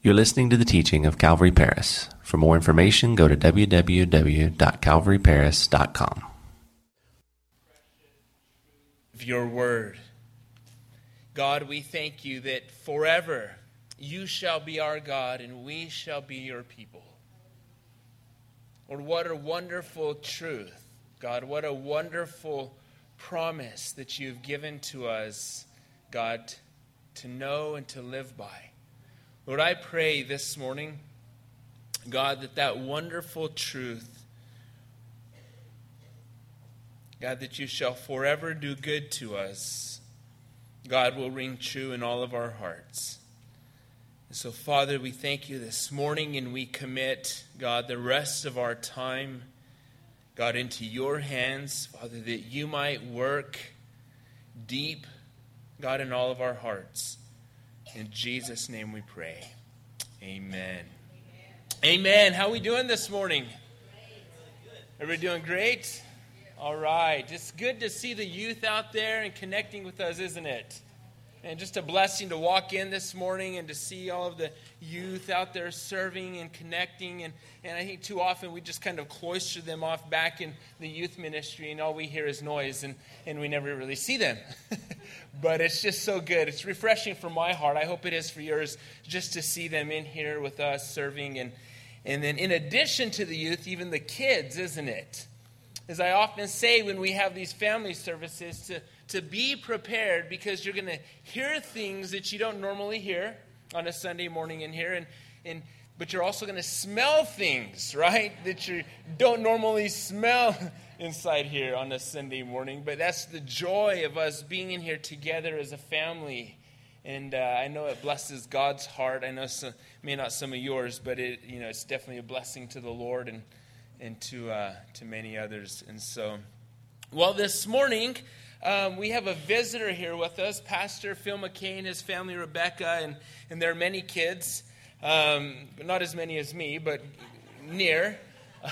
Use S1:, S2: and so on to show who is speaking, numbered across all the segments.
S1: You're listening to the teaching of Calvary Paris. For more information, go to www.calvaryparis.com.
S2: Of your word. God, we thank you that forever you shall be our God and we shall be your people. Lord, what a wonderful truth. God, what a wonderful promise that you've given to us, God, to know and to live by. Lord, I pray this morning, God, that that wonderful truth, God, that you shall forever do good to us, God, will ring true in all of our hearts. And so, Father, we thank you this morning and we commit, God, the rest of our time, God, into your hands, Father, that you might work deep, God, in all of our hearts. In Jesus' name we pray. Amen. Amen. How are we doing this morning? Everybody doing great? All right. It's good to see the youth out there and connecting with us, isn't it? And just a blessing to walk in this morning and to see all of the youth out there serving and connecting. And, and I think too often we just kind of cloister them off back in the youth ministry, and all we hear is noise, and, and we never really see them. but it's just so good. It's refreshing for my heart. I hope it is for yours just to see them in here with us serving. And, and then, in addition to the youth, even the kids, isn't it? As I often say when we have these family services, to to be prepared because you're going to hear things that you don't normally hear on a Sunday morning in here. And, and, but you're also going to smell things, right, that you don't normally smell inside here on a Sunday morning. But that's the joy of us being in here together as a family. And uh, I know it blesses God's heart. I know some, may not some of yours, but it, you know, it's definitely a blessing to the Lord and, and to, uh, to many others. And so, well, this morning, um, we have a visitor here with us, Pastor Phil McKay, his family, Rebecca, and, and there are many kids. Um, not as many as me, but near.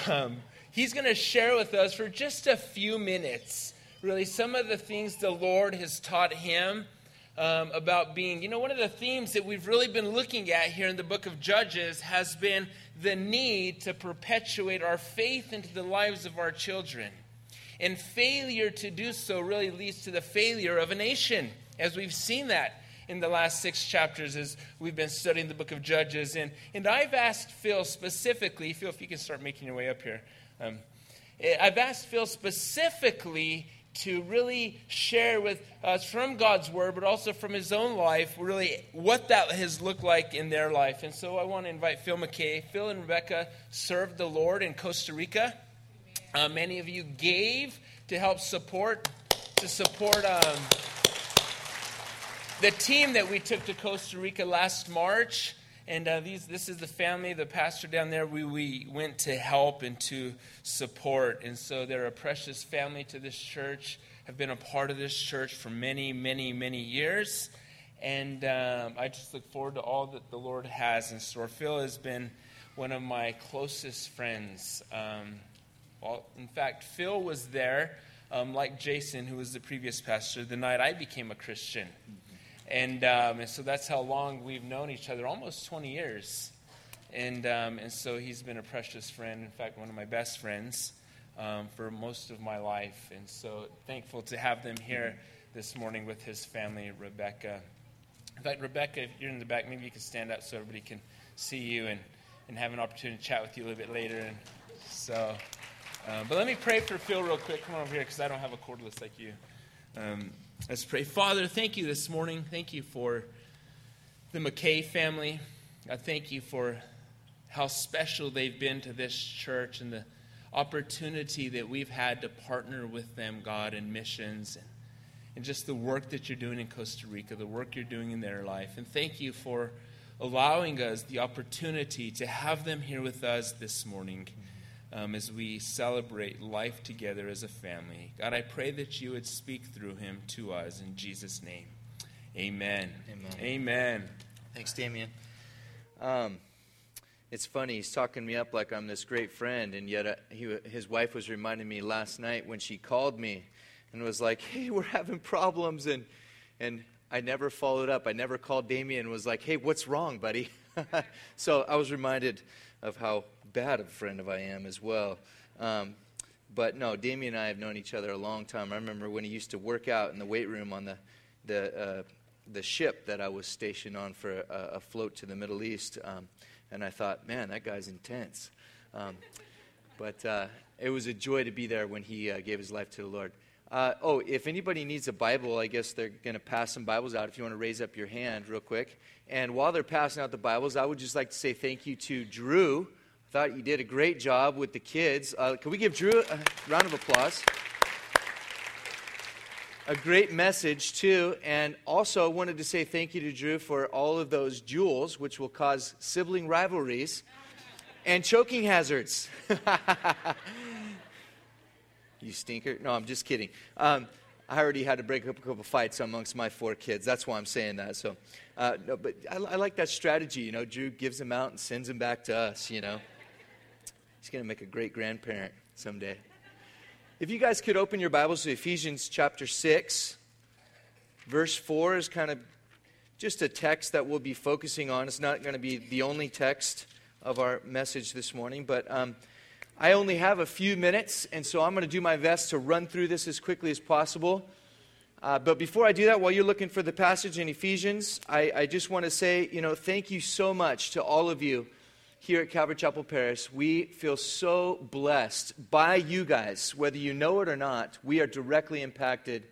S2: Um, he's going to share with us for just a few minutes, really, some of the things the Lord has taught him um, about being. You know, one of the themes that we've really been looking at here in the book of Judges has been the need to perpetuate our faith into the lives of our children. And failure to do so really leads to the failure of a nation, as we've seen that in the last six chapters as we've been studying the book of Judges. And, and I've asked Phil specifically, Phil, if you can start making your way up here. Um, eh, I've asked Phil specifically to really share with us from God's word, but also from his own life, really what that has looked like in their life. And so I want to invite Phil McKay. Phil and Rebecca served the Lord in Costa Rica. Uh, many of you gave to help support to support um, the team that we took to Costa Rica last March. And uh, these, this is the family, the pastor down there. We, we went to help and to support. And so they're a precious family to this church, have been a part of this church for many, many, many years. And um, I just look forward to all that the Lord has in store. Phil has been one of my closest friends. Um, well, in fact, Phil was there, um, like Jason, who was the previous pastor, the night I became a Christian. And, um, and so that's how long we've known each other almost 20 years. And, um, and so he's been a precious friend, in fact, one of my best friends um, for most of my life. And so thankful to have them here this morning with his family, Rebecca. In fact, Rebecca, if you're in the back, maybe you can stand up so everybody can see you and, and have an opportunity to chat with you a little bit later. And so. Uh, but let me pray for Phil real quick. Come on over here because I don't have a cordless like you. Um, let's pray. Father, thank you this morning. Thank you for the McKay family. I thank you for how special they've been to this church and the opportunity that we've had to partner with them, God, in missions and, and just the work that you're doing in Costa Rica, the work you're doing in their life. And thank you for allowing us the opportunity to have them here with us this morning um, as we celebrate life together as a family. God, I pray that you would speak through him to us in Jesus' name. Amen.
S3: Amen.
S2: Amen.
S3: Thanks, Damien. Um, it's funny, he's talking me up like I'm this great friend, and yet uh, he, his wife was reminding me last night when she called me and was like, hey, we're having problems. And, and I never followed up. I never called Damien and was like, hey, what's wrong, buddy? so I was reminded of how bad of a friend of I am as well. Um, but no, Damien and I have known each other a long time. I remember when he used to work out in the weight room on the, the, uh, the ship that I was stationed on for a, a float to the Middle East. Um, and I thought, man, that guy's intense. Um, but uh, it was a joy to be there when he uh, gave his life to the Lord. Uh, oh, if anybody needs a Bible, I guess they're going to pass some Bibles out if you want to raise up your hand real quick. And while they're passing out the Bibles, I would just like to say thank you to Drew. I thought you did a great job with the kids. Uh, can we give Drew a round of applause? A great message, too. And also i wanted to say thank you to Drew for all of those jewels, which will cause sibling rivalries and choking hazards. you stinker. No, I'm just kidding. Um, I already had to break up a couple fights amongst my four kids. That's why I'm saying that. So, uh, no, but I, I, like that strategy. You know, Drew gives them out and sends them back to us. You know, he's going to make a great grandparent someday. If you guys could open your Bibles to Ephesians chapter six, verse four is kind of just a text that we'll be focusing on. It's not going to be the only text of our message this morning, but. Um, I only have a few minutes, and so I'm going to do my best to run through this as quickly as possible. Uh, but before I do that, while you're looking for the passage in Ephesians, I, I just want to say, you know, thank you so much to all of you here at Calvary Chapel Paris. We feel so blessed by you guys. Whether you know it or not, we are directly impacted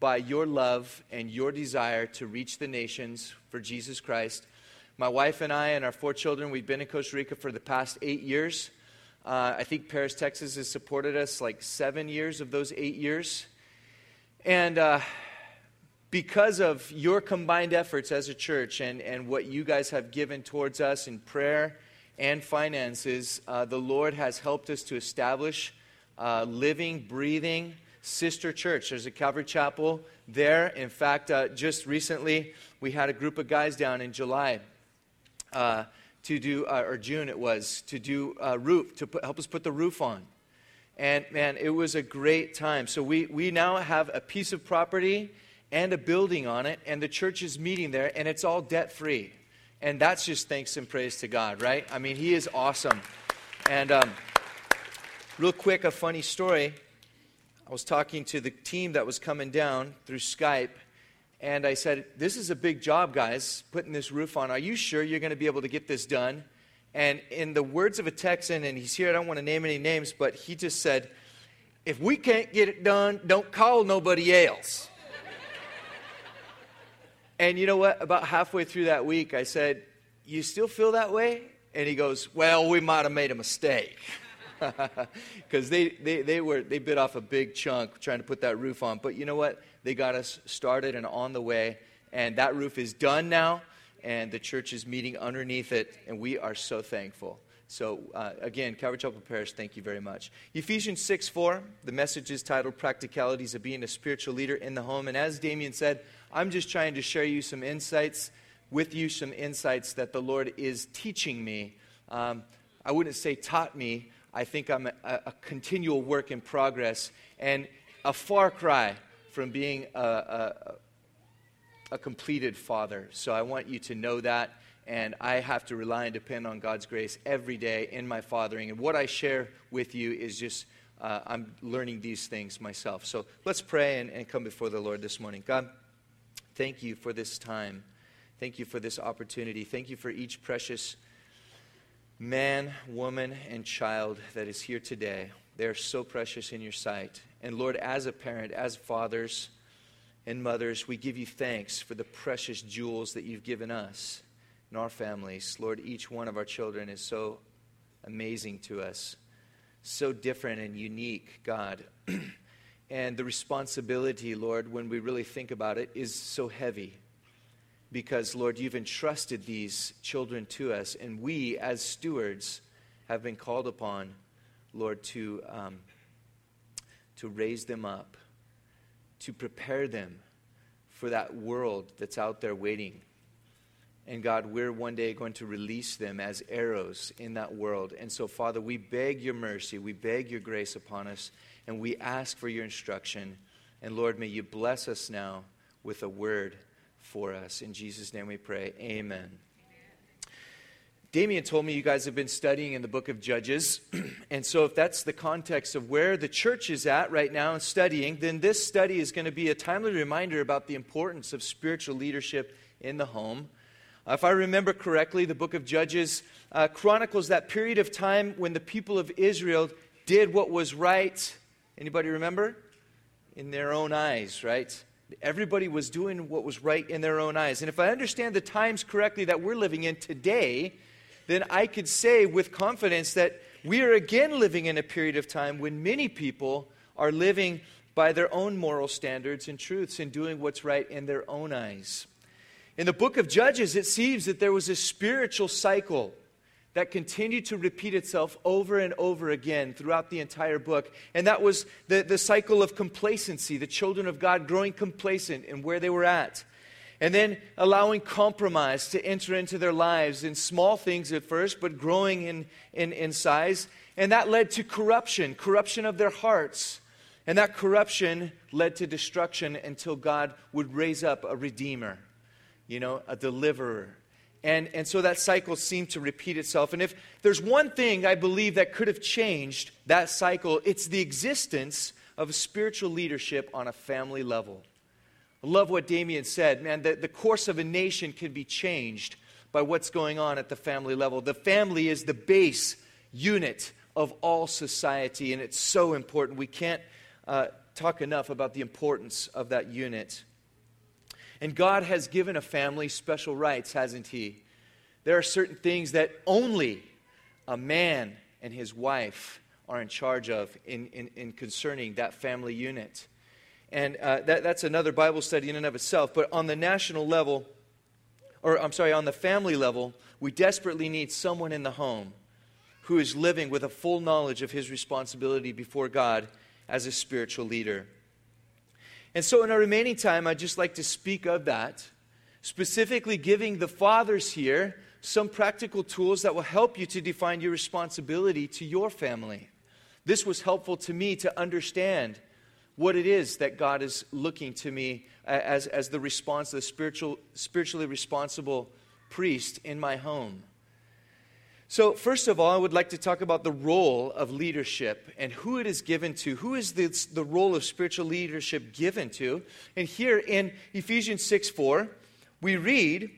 S3: by your love and your desire to reach the nations for Jesus Christ. My wife and I and our four children, we've been in Costa Rica for the past eight years. Uh, I think Paris, Texas has supported us like seven years of those eight years. And uh, because of your combined efforts as a church and, and what you guys have given towards us in prayer and finances, uh, the Lord has helped us to establish a living, breathing sister church. There's a Calvary Chapel there. In fact, uh, just recently, we had a group of guys down in July uh, to do, uh, or June it was, to do a roof, to put, help us put the roof on. And man, it was a great time. So we, we now have a piece of property and a building on it, and the church is meeting there, and it's all debt free. And that's just thanks and praise to God, right? I mean, He is awesome. And um, real quick, a funny story. I was talking to the team that was coming down through Skype, and I said, This is a big job, guys, putting this roof on. Are you sure you're going to be able to get this done? And in the words of a Texan, and he's here, I don't want to name any names, but he just said, If we can't get it done, don't call nobody else. And you know what? About halfway through that week, I said, You still feel that way? And he goes, Well, we might have made a mistake. Because they, they, they, were, they bit off a big chunk trying to put that roof on. But you know what? They got us started and on the way. And that roof is done now, and the church is meeting underneath it, and we are so thankful. So, uh, again, Calvary Chapel Paris, thank you very much. Ephesians 6 4, the message is titled Practicalities of Being a Spiritual Leader in the Home. And as Damien said, I'm just trying to share you some insights, with you, some insights that the Lord is teaching me. Um, I wouldn't say taught me, I think I'm a, a continual work in progress and a far cry from being a, a, a completed father. So I want you to know that. And I have to rely and depend on God's grace every day in my fathering. And what I share with you is just, uh, I'm learning these things myself. So let's pray and, and come before the Lord this morning. God, thank you for this time. Thank you for this opportunity. Thank you for each precious man, woman, and child that is here today. They are so precious in your sight. And Lord, as a parent, as fathers and mothers, we give you thanks for the precious jewels that you've given us in our families. Lord, each one of our children is so amazing to us, so different and unique, God. and the responsibility, Lord, when we really think about it, is so heavy. Because, Lord, you've entrusted these children to us, and we, as stewards, have been called upon, Lord, to. Um, to raise them up, to prepare them for that world that's out there waiting. And God, we're one day going to release them as arrows in that world. And so, Father, we beg your mercy, we beg your grace upon us, and we ask for your instruction. And Lord, may you bless us now with a word for us. In Jesus' name we pray. Amen. Damien told me you guys have been studying in the book of Judges. and so, if that's the context of where the church is at right now studying, then this study is going to be a timely reminder about the importance of spiritual leadership in the home. If I remember correctly, the book of Judges uh, chronicles that period of time when the people of Israel did what was right. Anybody remember? In their own eyes, right? Everybody was doing what was right in their own eyes. And if I understand the times correctly that we're living in today, then I could say with confidence that we are again living in a period of time when many people are living by their own moral standards and truths and doing what's right in their own eyes. In the book of Judges, it seems that there was a spiritual cycle that continued to repeat itself over and over again throughout the entire book. And that was the, the cycle of complacency, the children of God growing complacent in where they were at and then allowing compromise to enter into their lives in small things at first, but growing in, in, in size. And that led to corruption, corruption of their hearts. And that corruption led to destruction until God would raise up a redeemer, you know, a deliverer. And, and so that cycle seemed to repeat itself. And if there's one thing I believe that could have changed that cycle, it's the existence of spiritual leadership on a family level. I love what Damien said. Man, the, the course of a nation can be changed by what's going on at the family level. The family is the base unit of all society, and it's so important. We can't uh, talk enough about the importance of that unit. And God has given a family special rights, hasn't He? There are certain things that only a man and his wife are in charge of in, in, in concerning that family unit. And uh, that, that's another Bible study in and of itself. But on the national level, or I'm sorry, on the family level, we desperately need someone in the home who is living with a full knowledge of his responsibility before God as a spiritual leader. And so, in our remaining time, I'd just like to speak of that, specifically giving the fathers here some practical tools that will help you to define your responsibility to your family. This was helpful to me to understand what it is that God is looking to me as, as the response, the spiritual, spiritually responsible priest in my home. So, first of all, I would like to talk about the role of leadership and who it is given to. Who is this, the role of spiritual leadership given to? And here in Ephesians 6 4, we read,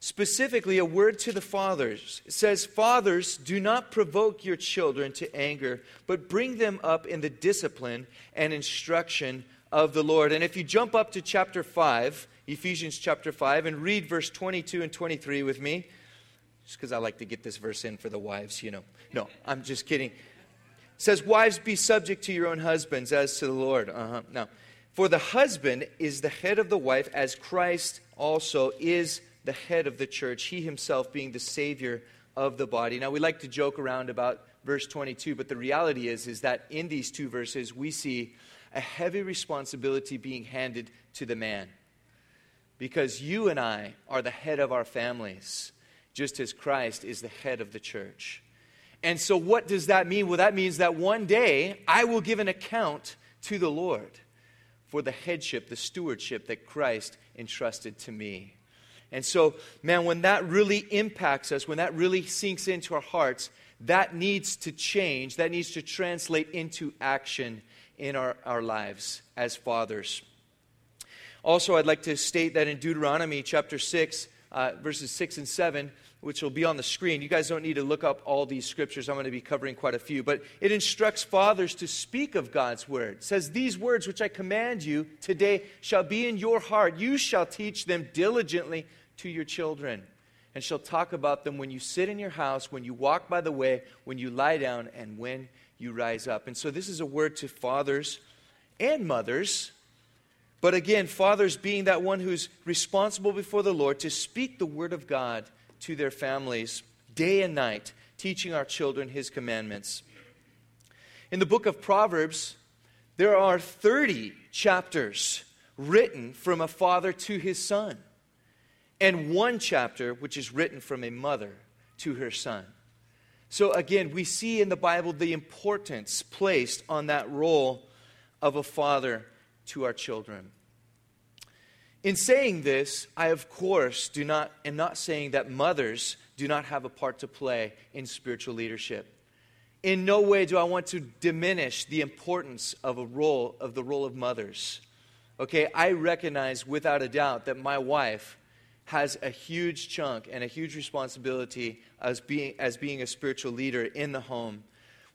S3: specifically a word to the fathers. It says, Fathers, do not provoke your children to anger, but bring them up in the discipline and instruction of the Lord. And if you jump up to chapter 5, Ephesians chapter 5, and read verse 22 and 23 with me, just because I like to get this verse in for the wives, you know. No, I'm just kidding. It says, Wives, be subject to your own husbands as to the Lord. Uh-huh. Now, for the husband is the head of the wife, as Christ also is the head of the church, he himself being the Savior of the body. Now, we like to joke around about verse 22, but the reality is, is that in these two verses, we see a heavy responsibility being handed to the man. Because you and I are the head of our families, just as Christ is the head of the church. And so, what does that mean? Well, that means that one day I will give an account to the Lord for the headship, the stewardship that Christ entrusted to me. And so, man, when that really impacts us, when that really sinks into our hearts, that needs to change. That needs to translate into action in our, our lives as fathers. Also, I'd like to state that in Deuteronomy chapter 6, uh, verses 6 and 7, which will be on the screen. You guys don't need to look up all these scriptures. I'm going to be covering quite a few. But it instructs fathers to speak of God's word. It says, These words which I command you today shall be in your heart. You shall teach them diligently to your children, and shall talk about them when you sit in your house, when you walk by the way, when you lie down, and when you rise up. And so this is a word to fathers and mothers. But again, fathers being that one who's responsible before the Lord to speak the word of God to their families day and night, teaching our children his commandments. In the book of Proverbs, there are 30 chapters written from a father to his son and one chapter which is written from a mother to her son. So again, we see in the Bible the importance placed on that role of a father to our children. In saying this, I of course do not am not saying that mothers do not have a part to play in spiritual leadership. In no way do I want to diminish the importance of a role of the role of mothers. Okay, I recognize without a doubt that my wife has a huge chunk and a huge responsibility as being, as being a spiritual leader in the home.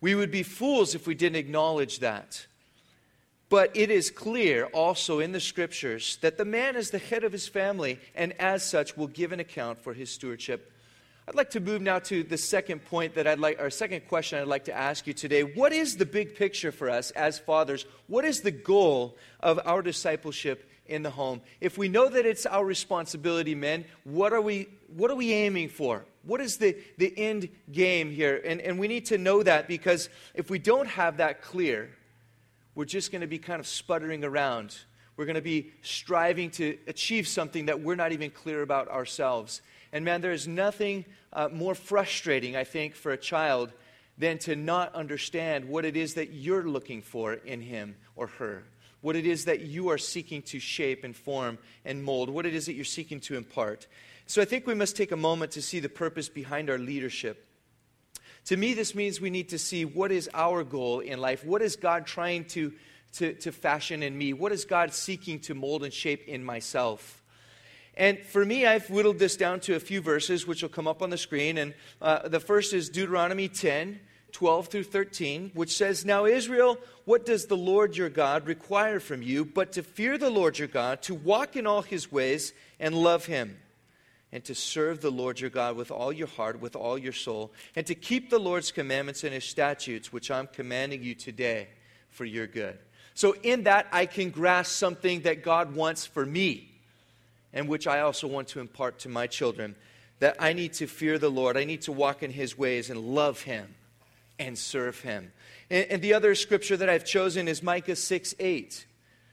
S3: We would be fools if we didn't acknowledge that. But it is clear also in the scriptures that the man is the head of his family and as such will give an account for his stewardship. I'd like to move now to the second point that I'd like, or second question I'd like to ask you today. What is the big picture for us as fathers? What is the goal of our discipleship in the home? If we know that it's our responsibility, men, what are we, what are we aiming for? What is the, the end game here? And, and we need to know that because if we don't have that clear, we're just going to be kind of sputtering around. We're going to be striving to achieve something that we're not even clear about ourselves. And man, there is nothing uh, more frustrating, I think, for a child than to not understand what it is that you're looking for in him or her, what it is that you are seeking to shape and form and mold, what it is that you're seeking to impart. So I think we must take a moment to see the purpose behind our leadership. To me, this means we need to see what is our goal in life. What is God trying to, to, to fashion in me? What is God seeking to mold and shape in myself? And for me, I've whittled this down to a few verses, which will come up on the screen. And uh, the first is Deuteronomy 10, 12 through 13, which says, Now, Israel, what does the Lord your God require from you but to fear the Lord your God, to walk in all his ways and love him, and to serve the Lord your God with all your heart, with all your soul, and to keep the Lord's commandments and his statutes, which I'm commanding you today for your good. So, in that, I can grasp something that God wants for me and which I also want to impart to my children that I need to fear the Lord. I need to walk in His ways and love Him and serve Him. And, and the other scripture that I've chosen is Micah 6 8.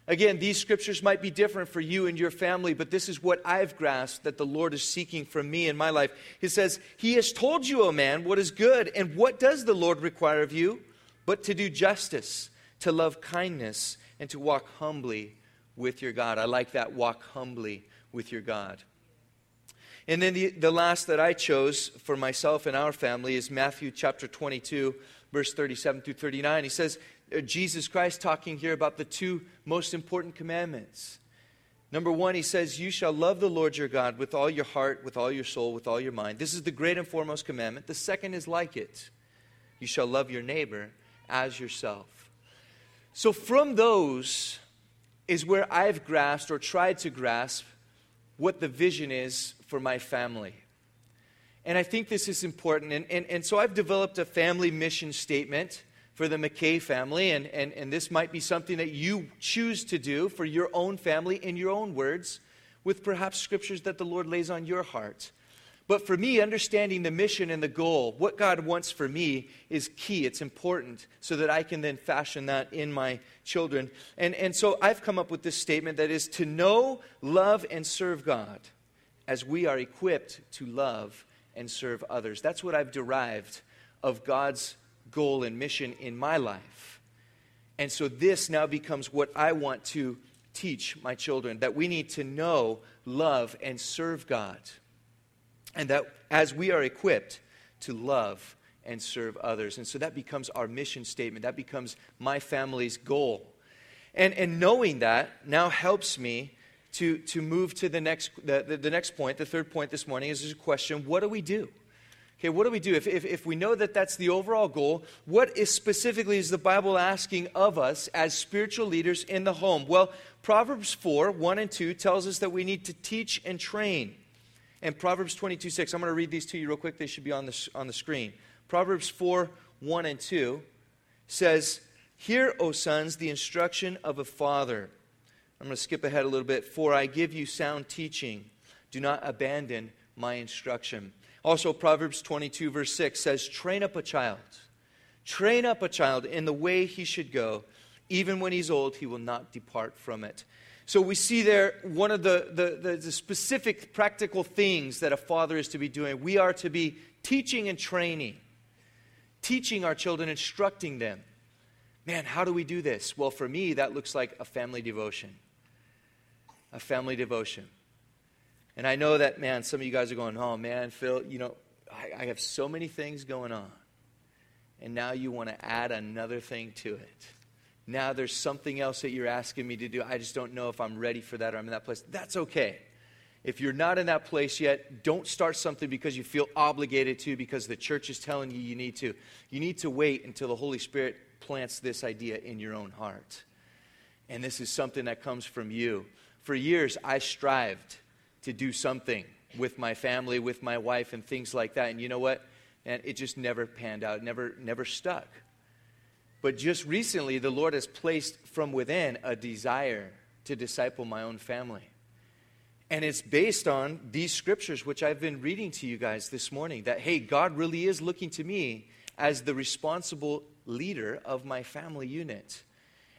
S3: Again, these scriptures might be different for you and your family, but this is what I've grasped that the Lord is seeking from me in my life. He says, He has told you, O man, what is good, and what does the Lord require of you? But to do justice, to love kindness, and to walk humbly with your God. I like that walk humbly with your God. And then the, the last that I chose for myself and our family is Matthew chapter 22, verse 37 through 39. He says, Uh, Jesus Christ talking here about the two most important commandments. Number one, he says, You shall love the Lord your God with all your heart, with all your soul, with all your mind. This is the great and foremost commandment. The second is like it you shall love your neighbor as yourself. So, from those is where I've grasped or tried to grasp what the vision is for my family. And I think this is important. And, and, and so I've developed a family mission statement for the McKay family, and, and, and this might be something that you choose to do for your own family in your own words, with perhaps scriptures that the Lord lays on your heart. But for me, understanding the mission and the goal, what God wants for me, is key. It's important so that I can then fashion that in my children. And, and so I've come up with this statement that is to know, love, and serve God as we are equipped to love and serve others. That's what I've derived of God's goal and mission in my life. And so this now becomes what I want to teach my children that we need to know, love, and serve God. And that as we are equipped to love and serve others. And so that becomes our mission statement. That becomes my family's goal. And, and knowing that now helps me to, to move to the next, the, the, the next point. The third point this morning is a question what do we do? Okay, what do we do? If, if, if we know that that's the overall goal, what is specifically is the Bible asking of us as spiritual leaders in the home? Well, Proverbs 4 1 and 2 tells us that we need to teach and train. And Proverbs 22 6, I'm going to read these to you real quick. They should be on the, on the screen. Proverbs 4 1 and 2 says, Hear, O sons, the instruction of a father. I'm going to skip ahead a little bit. For I give you sound teaching. Do not abandon my instruction. Also, Proverbs 22, verse 6 says, Train up a child. Train up a child in the way he should go. Even when he's old, he will not depart from it. So we see there one of the, the, the, the, specific practical things that a father is to be doing. We are to be teaching and training, teaching our children, instructing them. Man, how do we do this? Well, for me, that looks like a family devotion. a family devotion. And I know that, man, some of you guys are going, oh, man, Phil, you know, I, I have so many things going on. And now you want to add another thing to it. Now there's something else that you're asking me to do. I just don't know if I'm ready for that or I'm in that place. That's okay. If you're not in that place yet, don't start something because you feel obligated to, because the church is telling you you need to. You need to wait until the Holy Spirit plants this idea in your own heart. And this is something that comes from you. For years, I strived to do something with my family, with my wife, and things like that. And you know what? And it just never panned out, never, never stuck. But just recently, the Lord has placed from within a desire to disciple my own family. And it's based on these scriptures, which I've been reading to you guys this morning that, hey, God really is looking to me as the responsible leader of my family unit.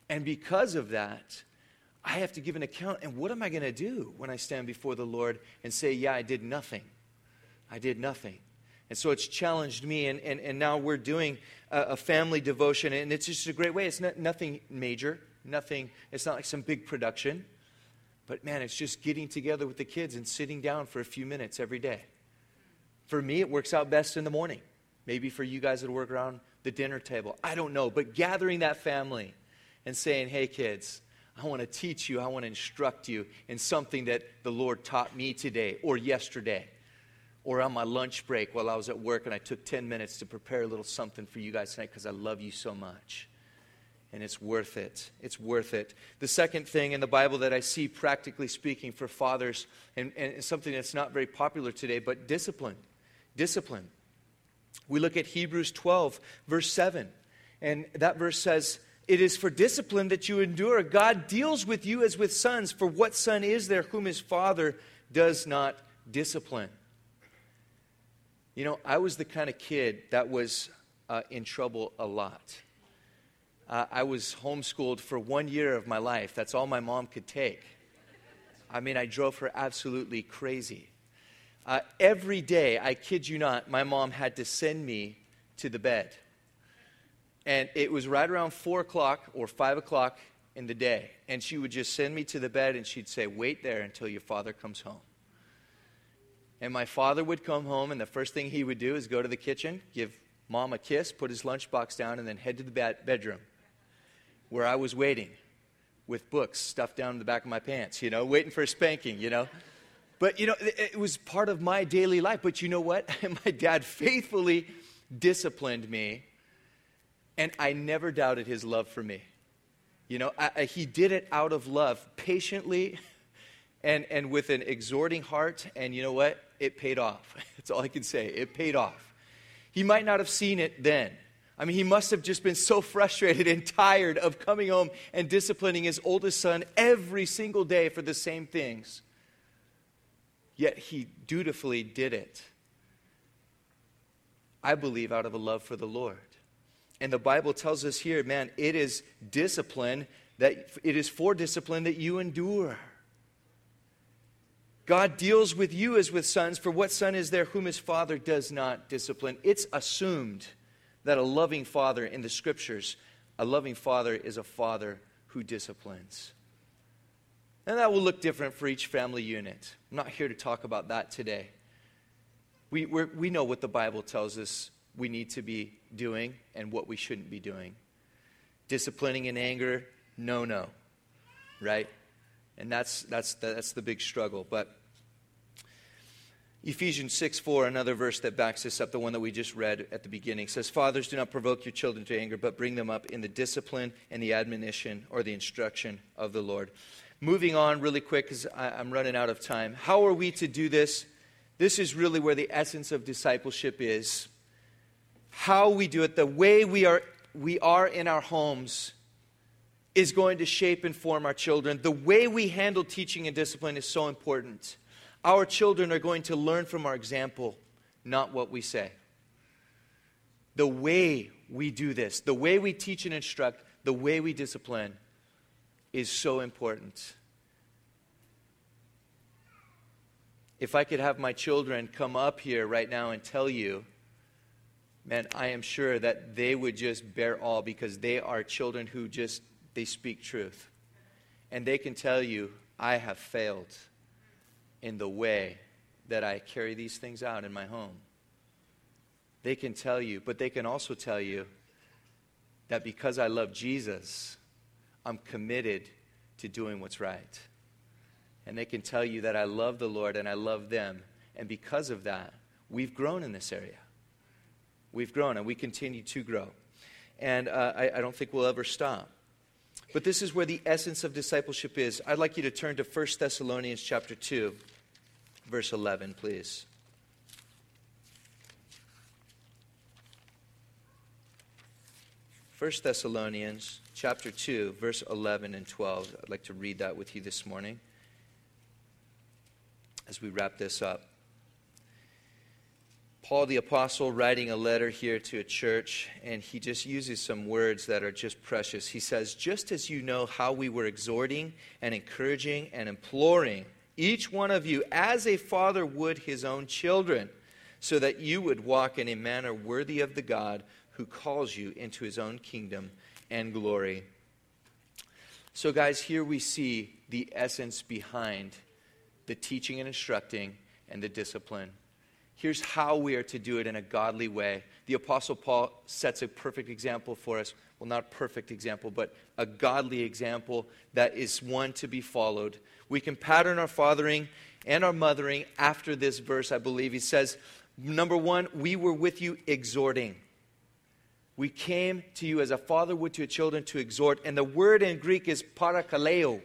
S3: And because of that, I have to give an account. And what am I going to do when I stand before the Lord and say, Yeah, I did nothing? I did nothing. And so it's challenged me, and, and, and now we're doing a, a family devotion, and it's just a great way. It's not, nothing major, nothing, it's not like some big production. But man, it's just getting together with the kids and sitting down for a few minutes every day. For me, it works out best in the morning. Maybe for you guys, it'll work around the dinner table. I don't know. But gathering that family and saying, hey, kids, I want to teach you, I want to instruct you in something that the Lord taught me today or yesterday or on my lunch break while I was at work and I took 10 minutes to prepare a little something for you guys tonight because I love you so much. And it's worth it. It's worth it. The second thing in the Bible that I see, practically speaking, for fathers, and, and something that's not very popular today, but discipline. Discipline. We look at Hebrews 12, verse 7. And that verse says, It is for discipline that you endure. God deals with you as with sons. For what son is there whom his father does not discipline? You know, I was the kind of kid that was uh, in trouble a lot. Uh, I was homeschooled for one year of my life. That's all my mom could take. I mean, I drove her absolutely crazy. Uh, every day, I kid you not, my mom had to send me to the bed. And it was right around 4 o'clock or 5 o'clock in the day. And she would just send me to the bed and she'd say, Wait there until your father comes home. And my father would come home, and the first thing he would do is go to the kitchen, give mom a kiss, put his lunchbox down, and then head to the bed- bedroom where I was waiting with books stuffed down in the back of my pants, you know, waiting for a spanking, you know. But, you know, it, was part of my daily life. But you know what? my dad faithfully disciplined me, and I never doubted his love for me. You know, I, I, he did it out of love, patiently and, and with an exhorting heart. And you know what? It paid off. That's all I can say. It paid off. He might not have seen it then. I mean, he must have just been so frustrated and tired of coming home and disciplining his oldest son every single day for the same things. Yet he dutifully did it. I believe out of a love for the Lord. And the Bible tells us here, man, it is discipline that it is for discipline that you endure. God deals with you as with sons, for what son is there whom his father does not discipline? It's assumed that a loving father in the scriptures, a loving father is a father who disciplines. And that will look different for each family unit. I'm not here to talk about that today. We, we know what the Bible tells us we need to be doing and what we shouldn't be doing. Disciplining in anger, no, no, right? And that's, that's, the, that's the big struggle. But Ephesians 6 4, another verse that backs this up, the one that we just read at the beginning, says, Fathers, do not provoke your children to anger, but bring them up in the discipline and the admonition or the instruction of the Lord. Moving on really quick because I'm running out of time. How are we to do this? This is really where the essence of discipleship is. How we do it, the way we are, we are in our homes is going to shape and form our children. The way we handle teaching and discipline is so important. Our children are going to learn from our example, not what we say. The way we do this, the way we teach and instruct, the way we discipline is so important. If I could have my children come up here right now and tell you, man, I am sure that they would just bear all because they are children who just they speak truth. And they can tell you, I have failed in the way that I carry these things out in my home. They can tell you, but they can also tell you that because I love Jesus, I'm committed to doing what's right. And they can tell you that I love the Lord and I love them. And because of that, we've grown in this area. We've grown and we continue to grow. And uh, I, I don't think we'll ever stop. But this is where the essence of discipleship is. I'd like you to turn to 1 Thessalonians chapter 2, verse 11, please. 1 Thessalonians chapter 2, verse 11 and 12. I'd like to read that with you this morning as we wrap this up. Paul the Apostle writing a letter here to a church, and he just uses some words that are just precious. He says, Just as you know how we were exhorting and encouraging and imploring each one of you as a father would his own children, so that you would walk in a manner worthy of the God who calls you into his own kingdom and glory. So, guys, here we see the essence behind the teaching and instructing and the discipline. Here's how we are to do it in a godly way. The Apostle Paul sets a perfect example for us. Well, not a perfect example, but a godly example that is one to be followed. We can pattern our fathering and our mothering after this verse, I believe. He says, number one, we were with you exhorting. We came to you as a father would to a children to exhort. And the word in Greek is parakaleo.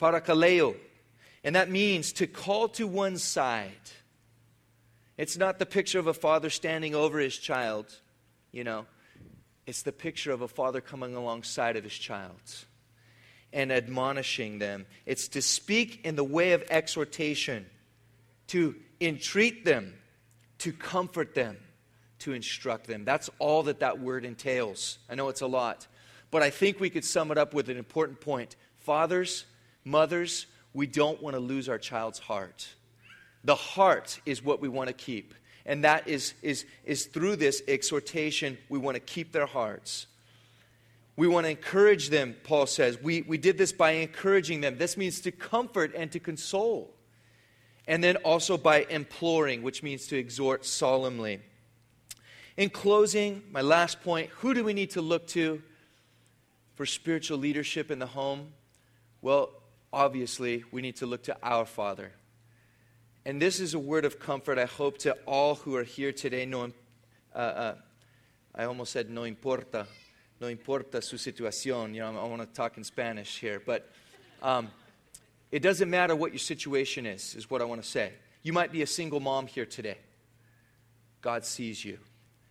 S3: Parakaleo. And that means to call to one side. It's not the picture of a father standing over his child, you know. It's the picture of a father coming alongside of his child and admonishing them. It's to speak in the way of exhortation, to entreat them, to comfort them to instruct them. That's all that that word entails. I know it's a lot, but I think we could sum it up with an important point. Fathers, mothers, we don't want to lose our child's heart. The heart is what we want to keep. And that is, is, is through this exhortation, we want to keep their hearts. We want to encourage them, Paul says. We, we did this by encouraging them. This means to comfort and to console. And then also by imploring, which means to exhort solemnly. In closing, my last point who do we need to look to for spiritual leadership in the home? Well, obviously, we need to look to our Father. And this is a word of comfort, I hope, to all who are here today. No, uh, uh, I almost said no importa. No importa su situación. You know, I want to talk in Spanish here. But um, it doesn't matter what your situation is, is what I want to say. You might be a single mom here today. God sees you.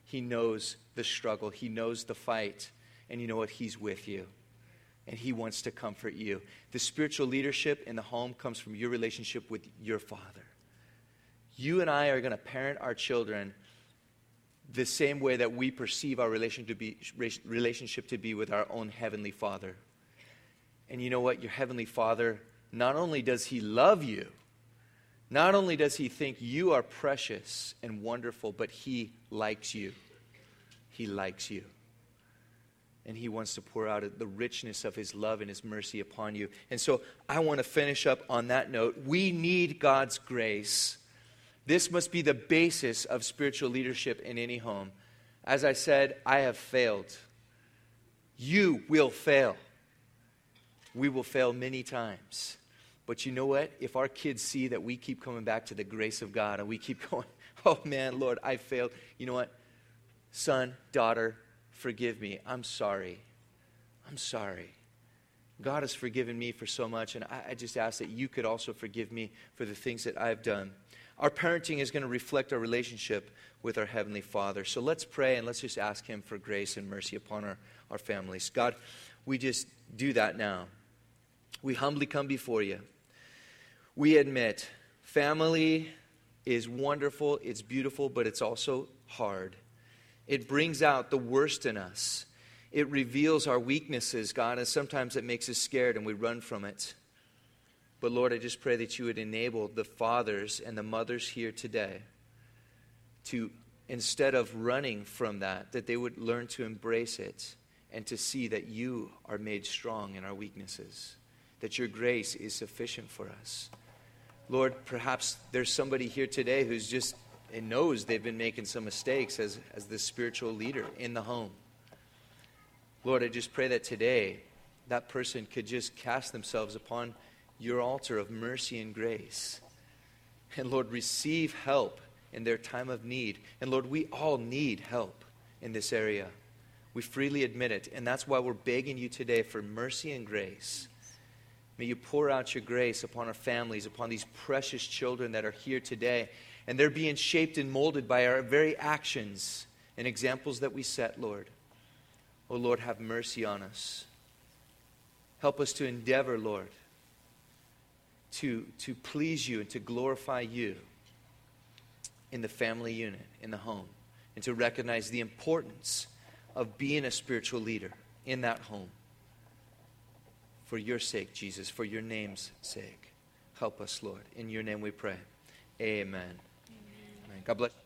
S3: He knows the struggle, He knows the fight, and you know what? He's with you. And He wants to comfort you. The spiritual leadership in the home comes from your relationship with your Father. You and I are going to parent our children the same way that we perceive our relationship to be, relationship to be with our own Heavenly Father. And you know what? Your Heavenly Father, not only does He love you, not only does he think you are precious and wonderful, but he likes you. He likes you. And he wants to pour out the richness of his love and his mercy upon you. And so I want to finish up on that note. We need God's grace. This must be the basis of spiritual leadership in any home. As I said, I have failed. You will fail. We will fail many times. But you know what? If our kids see that we keep coming back to the grace of God and we keep going, oh man, Lord, I failed. You know what? Son, daughter, forgive me. I'm sorry. I'm sorry. God has forgiven me for so much, and I, I just ask that you could also forgive me for the things that I've done. Our parenting is going to reflect our relationship with our Heavenly Father. So let's pray and let's just ask Him for grace and mercy upon our, our families. God, we just do that now. We humbly come before you we admit family is wonderful, it's beautiful, but it's also hard. It brings out the worst in us. It reveals our weaknesses, God, and sometimes it makes us scared and we run from it. But Lord, I just pray that you would enable the fathers and the mothers here today to, instead of running from that, that they would learn to embrace it and to see that you are made strong in our weaknesses that your grace is sufficient for us. Lord, perhaps there's somebody here today who's just and knows they've been making some mistakes as, as the spiritual leader in the home. Lord, I just pray that today that person could just cast themselves upon your altar of mercy and grace. And Lord, receive help in their time of need. And Lord, we all need help in this area. We freely admit it. And that's why we're begging you today for mercy and grace. May you pour out your grace upon our families, upon these precious children that are here today. And they're being shaped and molded by our very actions and examples that we set, Lord. Oh, Lord, have mercy on us. Help us to endeavor, Lord, to, to please you and to glorify you in the family unit, in the home, and to recognize the importance of being a spiritual leader in that home for your sake, Jesus, for your name's sake. Help us, Lord. In your name we pray. Amen. Amen. God bless.